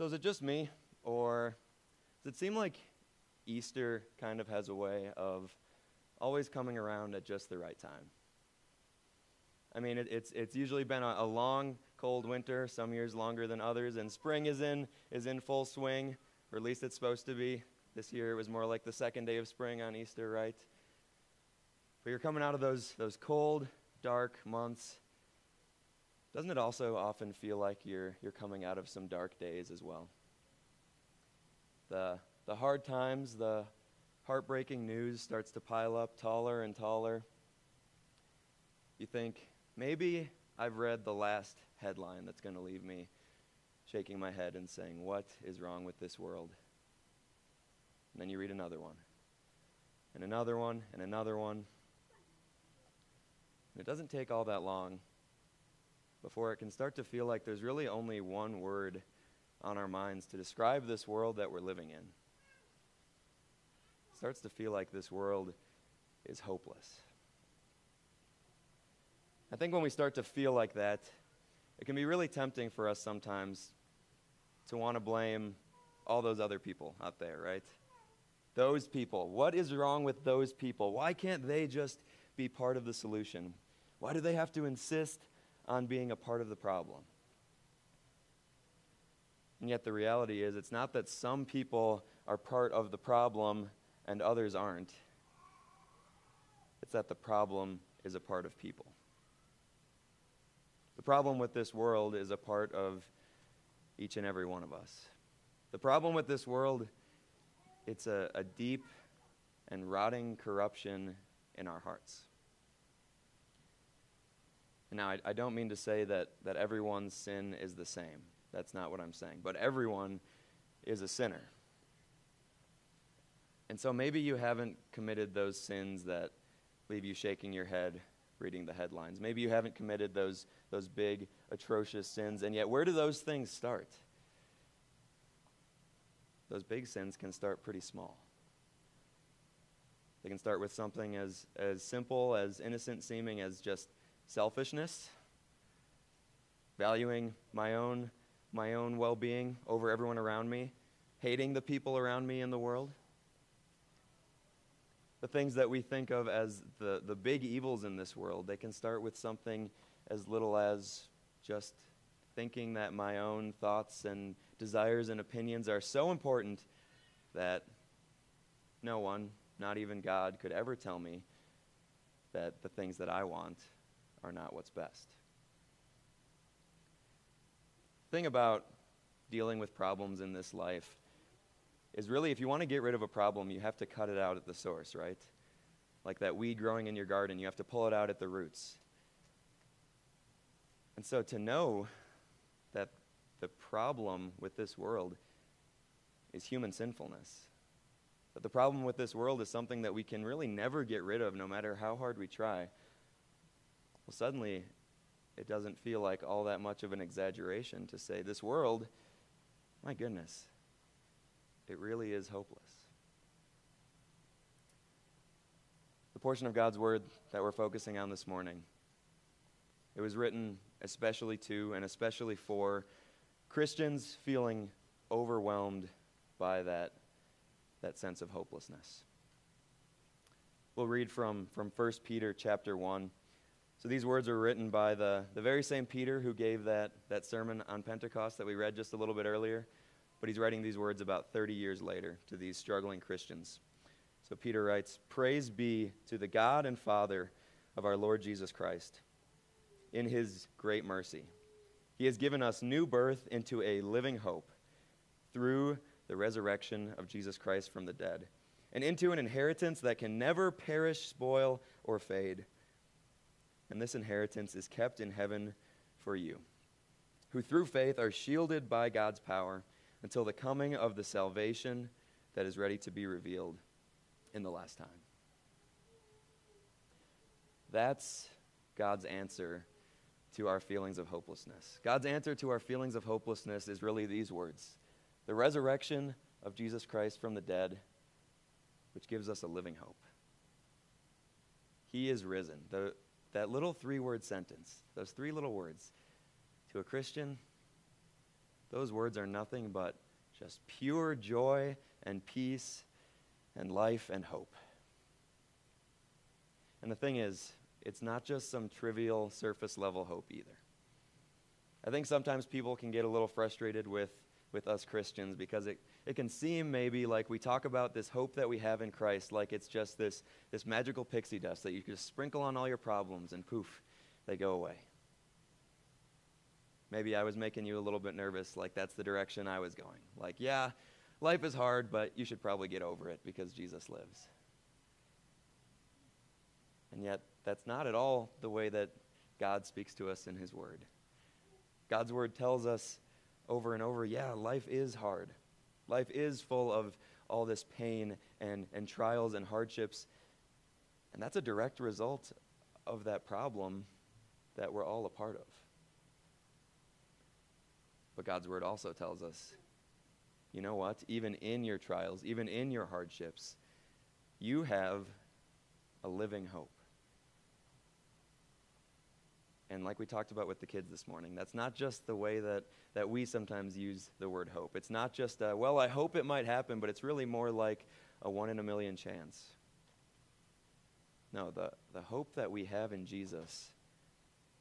So is it just me, or does it seem like Easter kind of has a way of always coming around at just the right time? I mean, it, it's, it's usually been a, a long, cold winter, some years longer than others, and spring is in, is in full swing, or at least it's supposed to be. This year it was more like the second day of spring on Easter, right? But you're coming out of those, those cold, dark months. Doesn't it also often feel like you're, you're coming out of some dark days as well? The, the hard times, the heartbreaking news starts to pile up taller and taller. You think, maybe I've read the last headline that's going to leave me shaking my head and saying, What is wrong with this world? And then you read another one, and another one, and another one. And it doesn't take all that long before it can start to feel like there's really only one word on our minds to describe this world that we're living in. It starts to feel like this world is hopeless. I think when we start to feel like that, it can be really tempting for us sometimes to want to blame all those other people out there, right? Those people. What is wrong with those people? Why can't they just be part of the solution? Why do they have to insist on being a part of the problem? And yet, the reality is, it's not that some people are part of the problem and others aren't. It's that the problem is a part of people. The problem with this world is a part of each and every one of us. The problem with this world, it's a, a deep and rotting corruption in our hearts. Now, I, I don't mean to say that, that everyone's sin is the same. That's not what I'm saying. But everyone is a sinner. And so maybe you haven't committed those sins that leave you shaking your head reading the headlines. Maybe you haven't committed those, those big, atrocious sins. And yet, where do those things start? Those big sins can start pretty small. They can start with something as, as simple, as innocent seeming as just selfishness, valuing my own, my own well being over everyone around me, hating the people around me in the world. The things that we think of as the, the big evils in this world, they can start with something as little as just thinking that my own thoughts and desires and opinions are so important that no one, not even God, could ever tell me that the things that I want are not what's best. Thing about dealing with problems in this life is really if you want to get rid of a problem, you have to cut it out at the source, right? Like that weed growing in your garden, you have to pull it out at the roots. And so to know that the problem with this world is human sinfulness, that the problem with this world is something that we can really never get rid of no matter how hard we try, well, suddenly it doesn't feel like all that much of an exaggeration to say this world, my goodness, it really is hopeless. The portion of God's Word that we're focusing on this morning, it was written especially to and especially for Christians feeling overwhelmed by that, that sense of hopelessness. We'll read from, from 1 Peter chapter 1. So these words are written by the, the very same Peter who gave that, that sermon on Pentecost that we read just a little bit earlier. But he's writing these words about 30 years later to these struggling Christians. So Peter writes Praise be to the God and Father of our Lord Jesus Christ. In his great mercy, he has given us new birth into a living hope through the resurrection of Jesus Christ from the dead, and into an inheritance that can never perish, spoil, or fade and this inheritance is kept in heaven for you, who through faith are shielded by God's power until the coming of the salvation that is ready to be revealed in the last time. That's God's answer to our feelings of hopelessness. God's answer to our feelings of hopelessness is really these words the resurrection of Jesus Christ from the dead, which gives us a living hope. He is risen. The, that little three word sentence, those three little words, to a Christian, those words are nothing but just pure joy and peace and life and hope. And the thing is, it's not just some trivial surface level hope either. I think sometimes people can get a little frustrated with, with us Christians because it, it can seem maybe like we talk about this hope that we have in Christ like it's just this, this magical pixie dust that you just sprinkle on all your problems and poof, they go away. Maybe I was making you a little bit nervous, like that's the direction I was going. Like, yeah, life is hard, but you should probably get over it because Jesus lives. And yet, that's not at all the way that God speaks to us in His Word. God's Word tells us over and over yeah, life is hard. Life is full of all this pain and, and trials and hardships. And that's a direct result of that problem that we're all a part of. But God's Word also tells us you know what? Even in your trials, even in your hardships, you have a living hope. And like we talked about with the kids this morning, that's not just the way that, that we sometimes use the word hope. It's not just, a, well, I hope it might happen, but it's really more like a one in a million chance. No, the, the hope that we have in Jesus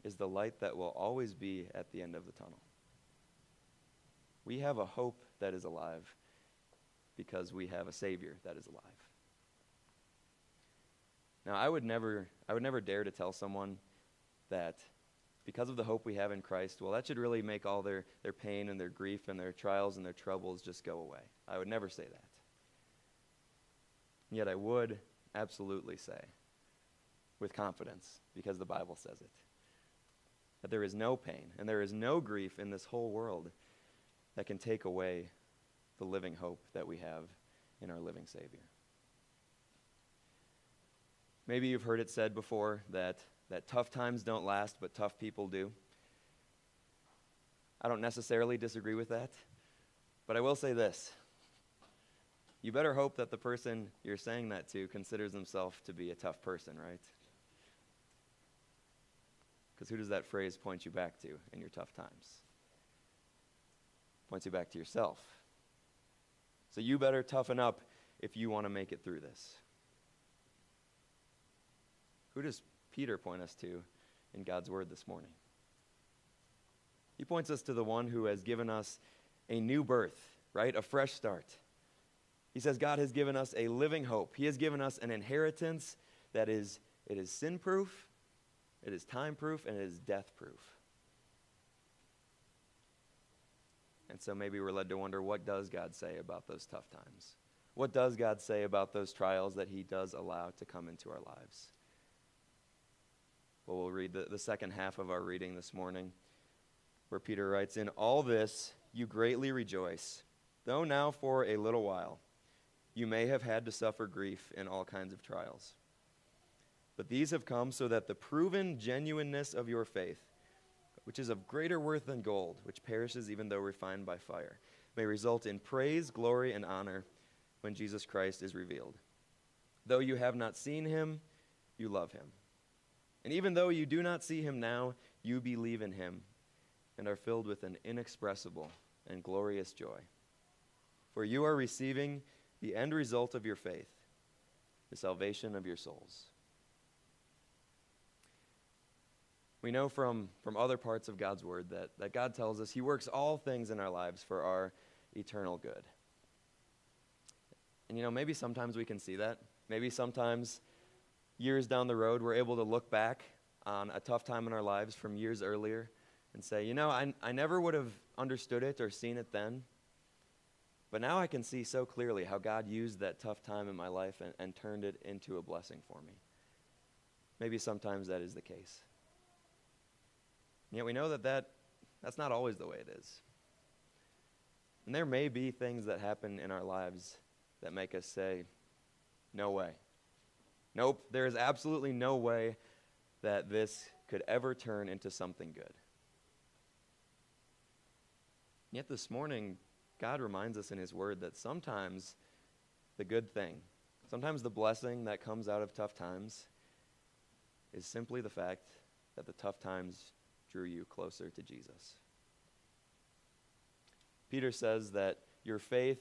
is the light that will always be at the end of the tunnel. We have a hope that is alive because we have a Savior that is alive. Now, I would never, I would never dare to tell someone that because of the hope we have in Christ, well, that should really make all their, their pain and their grief and their trials and their troubles just go away. I would never say that. Yet I would absolutely say, with confidence, because the Bible says it, that there is no pain and there is no grief in this whole world that can take away the living hope that we have in our living Savior. Maybe you've heard it said before that that tough times don't last, but tough people do. I don't necessarily disagree with that, but I will say this. You better hope that the person you're saying that to considers himself to be a tough person, right? Because who does that phrase point you back to in your tough times? Points you back to yourself. So you better toughen up if you want to make it through this. Who does Peter point us to in God's word this morning? He points us to the one who has given us a new birth, right? A fresh start. He says God has given us a living hope. He has given us an inheritance that is it is sin proof, it is time proof, and it is death proof. And so maybe we're led to wonder what does God say about those tough times? What does God say about those trials that He does allow to come into our lives? Well, we'll read the, the second half of our reading this morning, where Peter writes, In all this you greatly rejoice, though now for a little while you may have had to suffer grief in all kinds of trials. But these have come so that the proven genuineness of your faith, which is of greater worth than gold, which perishes even though refined by fire, may result in praise, glory, and honor when Jesus Christ is revealed. Though you have not seen him, you love him. And even though you do not see him now, you believe in him and are filled with an inexpressible and glorious joy. For you are receiving the end result of your faith, the salvation of your souls. We know from, from other parts of God's word that, that God tells us he works all things in our lives for our eternal good. And you know, maybe sometimes we can see that. Maybe sometimes years down the road, we're able to look back on a tough time in our lives from years earlier and say, you know, I, I never would have understood it or seen it then. But now I can see so clearly how God used that tough time in my life and, and turned it into a blessing for me. Maybe sometimes that is the case. And yet we know that, that that's not always the way it is. And there may be things that happen in our lives that make us say, no way. Nope, there is absolutely no way that this could ever turn into something good. Yet this morning, God reminds us in His Word that sometimes the good thing, sometimes the blessing that comes out of tough times, is simply the fact that the tough times drew you closer to Jesus. Peter says that your faith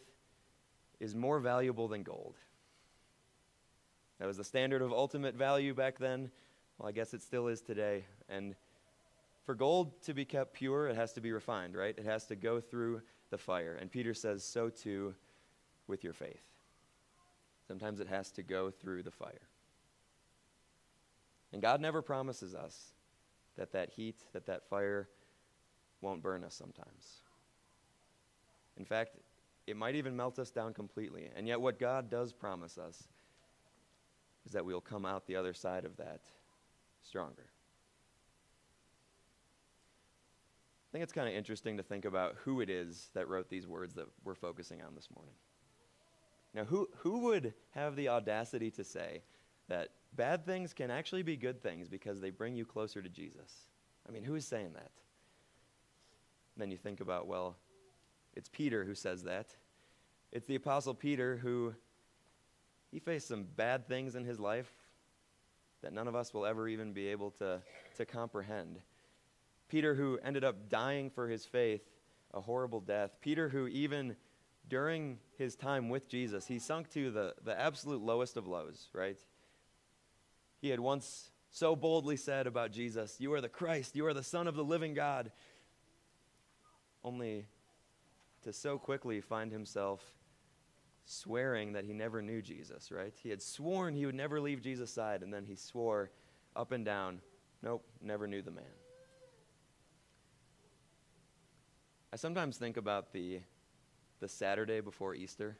is more valuable than gold. That was the standard of ultimate value back then. Well, I guess it still is today. And for gold to be kept pure, it has to be refined, right? It has to go through the fire. And Peter says, so too with your faith. Sometimes it has to go through the fire. And God never promises us that that heat, that that fire won't burn us sometimes. In fact, it might even melt us down completely. And yet, what God does promise us is that we'll come out the other side of that stronger. I think it's kind of interesting to think about who it is that wrote these words that we're focusing on this morning. Now, who, who would have the audacity to say that bad things can actually be good things because they bring you closer to Jesus? I mean, who is saying that? And then you think about, well, it's Peter who says that. It's the Apostle Peter who he faced some bad things in his life that none of us will ever even be able to, to comprehend. Peter, who ended up dying for his faith, a horrible death. Peter, who even during his time with Jesus, he sunk to the, the absolute lowest of lows, right? He had once so boldly said about Jesus, You are the Christ, you are the Son of the living God, only to so quickly find himself swearing that he never knew Jesus, right? He had sworn he would never leave Jesus' side, and then he swore up and down, Nope, never knew the man. I sometimes think about the, the Saturday before Easter,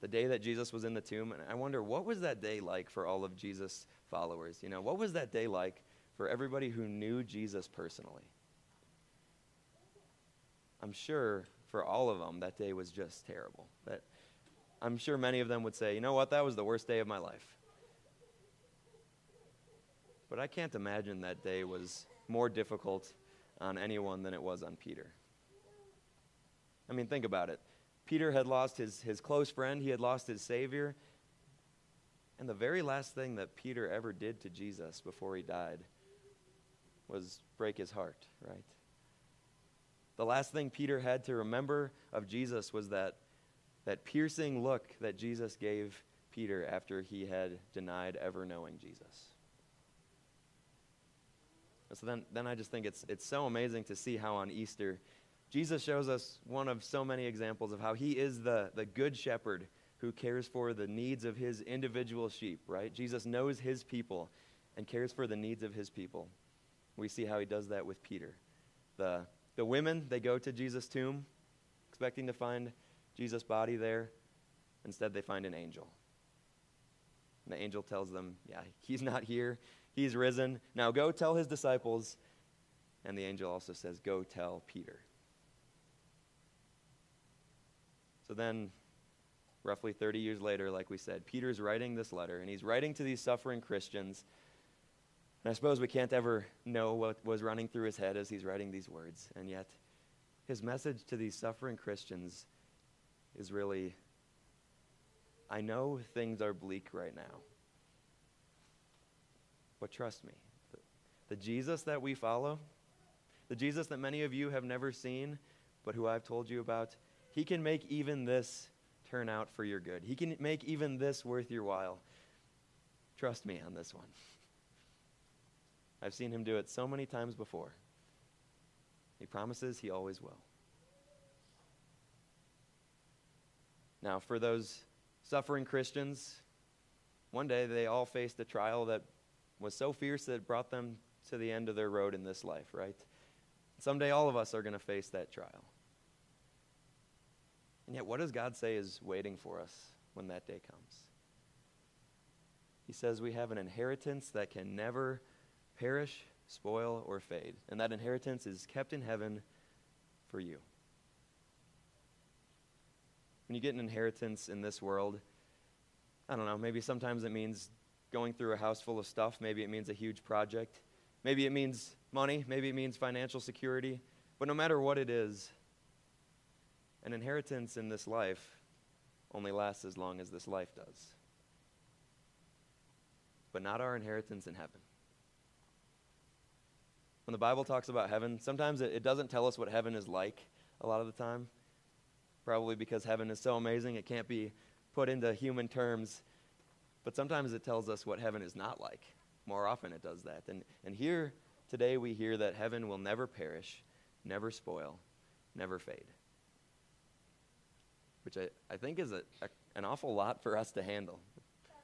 the day that Jesus was in the tomb, and I wonder what was that day like for all of Jesus' followers? You know, what was that day like for everybody who knew Jesus personally? I'm sure for all of them that day was just terrible. That I'm sure many of them would say, "You know what? That was the worst day of my life." But I can't imagine that day was more difficult on anyone than it was on Peter. I mean, think about it. Peter had lost his, his close friend, he had lost his Savior. And the very last thing that Peter ever did to Jesus before he died was break his heart, right? The last thing Peter had to remember of Jesus was that, that piercing look that Jesus gave Peter after he had denied ever knowing Jesus. So then, then I just think it's, it's so amazing to see how on Easter Jesus shows us one of so many examples of how he is the, the good shepherd who cares for the needs of his individual sheep, right? Jesus knows his people and cares for the needs of his people. We see how he does that with Peter. The, the women, they go to Jesus' tomb expecting to find Jesus' body there. Instead, they find an angel. And the angel tells them, Yeah, he's not here. He's risen. Now go tell his disciples. And the angel also says, Go tell Peter. So then, roughly 30 years later, like we said, Peter's writing this letter, and he's writing to these suffering Christians. And I suppose we can't ever know what was running through his head as he's writing these words. And yet, his message to these suffering Christians is really I know things are bleak right now. But trust me, the, Jesus that we follow, the Jesus that many of you have never seen, but who I've told you about, he can make even this turn out for your good. He can make even this worth your while. Trust me on this one. I've seen him do it so many times before. He promises he always will. Now, for those suffering Christians, one day they all faced a trial that was so fierce that it brought them to the end of their road in this life, right? Someday all of us are going to face that trial. And yet, what does God say is waiting for us when that day comes? He says we have an inheritance that can never perish, spoil, or fade. And that inheritance is kept in heaven for you. When you get an inheritance in this world, I don't know, maybe sometimes it means going through a house full of stuff. Maybe it means a huge project. Maybe it means money. Maybe it means financial security. But no matter what it is, an inheritance in this life only lasts as long as this life does. But not our inheritance in heaven. When the Bible talks about heaven, sometimes it, it doesn't tell us what heaven is like. a lot of the time. Probably because heaven is so amazing, it can't be put into human terms. But sometimes it tells us what heaven is not like. More often it does that. And, and here today we hear that heaven will never perish, never spoil, never fade. Which I, I think is a, a, an awful lot for us to handle.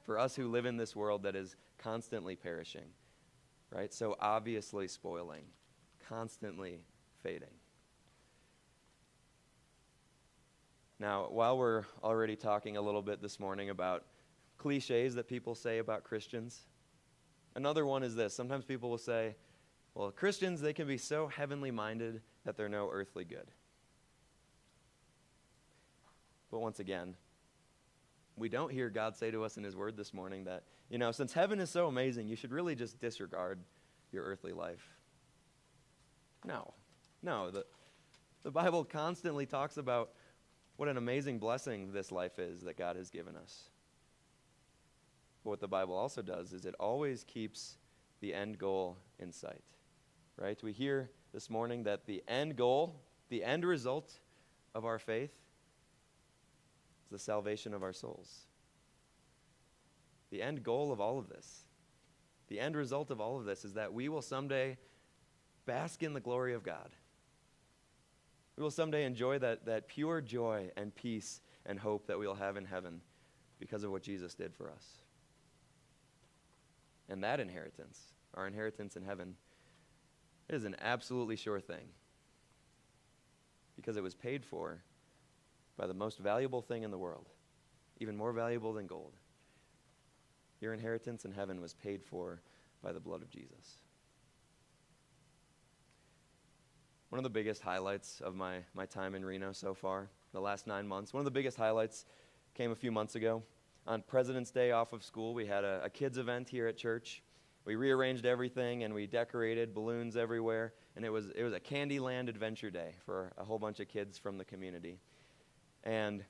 For us who live in this world that is constantly perishing, right? So obviously spoiling, constantly fading. Now, while we're already talking a little bit this morning about cliches that people say about Christians, another one is this. Sometimes people will say, well, Christians, they can be so heavenly minded that they're no earthly good. But once again, we don't hear God say to us in His Word this morning that, you know, since heaven is so amazing, you should really just disregard your earthly life. No. No. The, the Bible constantly talks about what an amazing blessing this life is that God has given us. But what the Bible also does is it always keeps the end goal in sight. Right? We hear this morning that the end goal, the end result of our faith is the salvation of our souls. The end goal of all of this, the end result of all of this is that we will someday bask in the glory of God. We will someday enjoy that, that pure joy and peace and hope that we will have in heaven because of what Jesus did for us. And that inheritance, our inheritance in heaven, is an absolutely sure thing because it was paid for by the most valuable thing in the world, even more valuable than gold. Your inheritance in heaven was paid for by the blood of Jesus. One of the biggest highlights of my, my time in Reno so far, the last nine months, one of the biggest highlights came a few months ago. On President's Day off of school, we had a, a kids' event here at church. We rearranged everything and we decorated balloons everywhere, and it was, it was a Candyland adventure day for a whole bunch of kids from the community. And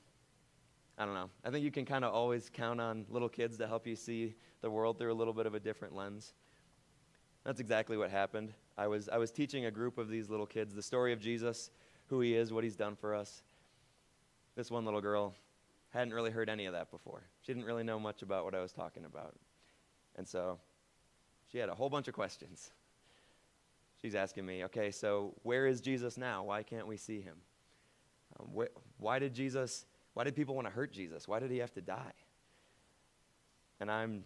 I don't know. I think you can kind of always count on little kids to help you see the world through a little bit of a different lens. That's exactly what happened. I was, I was teaching a group of these little kids the story of Jesus, who he is, what he's done for us. This one little girl hadn't really heard any of that before. She didn't really know much about what I was talking about. And so she had a whole bunch of questions. She's asking me, okay, so where is Jesus now? Why can't we see him? Um, wh- why did Jesus, why did people want to hurt Jesus? Why did he have to die? And I'm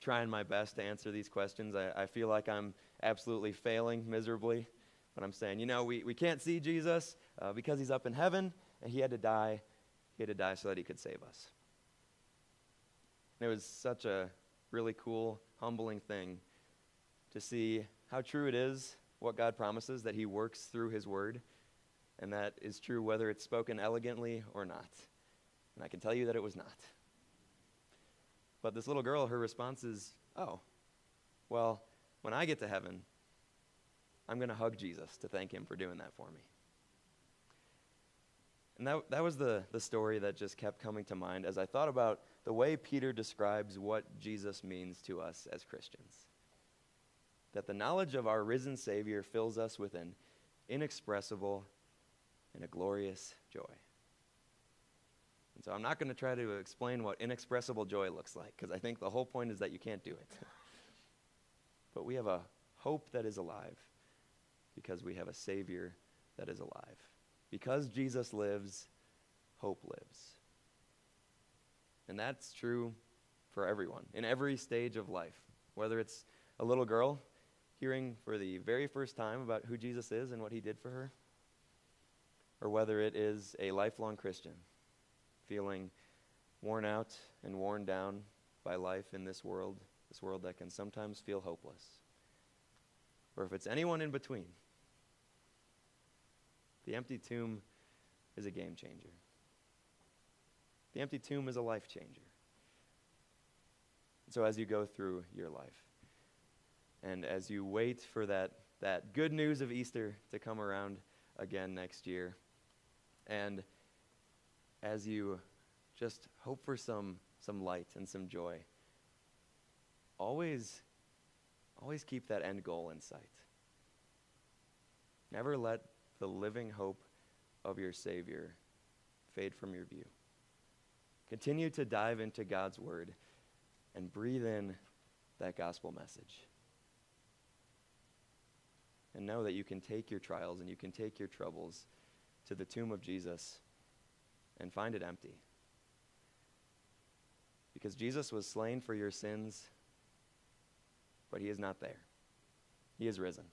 trying my best to answer these questions. I, I feel like I'm absolutely failing miserably. But I'm saying, you know, we, we can't see Jesus uh, because he's up in heaven and he had to die. He had to die so that he could save us. And it was such a really cool, humbling thing to see how true it is what God promises that he works through his word and that is true whether it's spoken elegantly or not. And I can tell you that it was not. But this little girl, her response is, Oh, well, when I get to heaven, I'm going to hug Jesus to thank him for doing that for me. And that, that was the, the story that just kept coming to mind as I thought about the way Peter describes what Jesus means to us as Christians. That the knowledge of our risen Savior fills us with an inexpressible and a glorious joy. And so I'm not going to try to explain what inexpressible joy looks like because I think the whole point is that you can't do it. but we have a hope that is alive because we have a Savior that is alive. Because Jesus lives, hope lives. And that's true for everyone in every stage of life, whether it's a little girl hearing for the very first time about who Jesus is and what he did for her or whether it is a lifelong Christian feeling worn out and worn down by life in this world, this world that can sometimes feel hopeless, or if it's anyone in between. The empty tomb is a game changer. The empty tomb is a life changer. So as you go through your life, and as you wait for that, that good news of Easter to come around again next year, and as you just hope for some, some light and some joy, always, always keep that end goal in sight. Never let the living hope of your Savior fade from your view. Continue to dive into God's Word and breathe in that gospel message. And know that you can take your trials and you can take your troubles to the tomb of Jesus and find it empty. Because Jesus was slain for your sins, but he is not there. He is risen.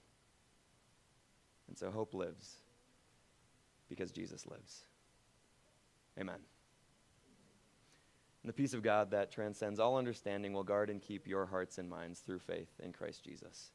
And so hope lives because Jesus lives. Amen. And the peace of God that transcends all understanding will guard and keep your hearts and minds through faith in Christ Jesus.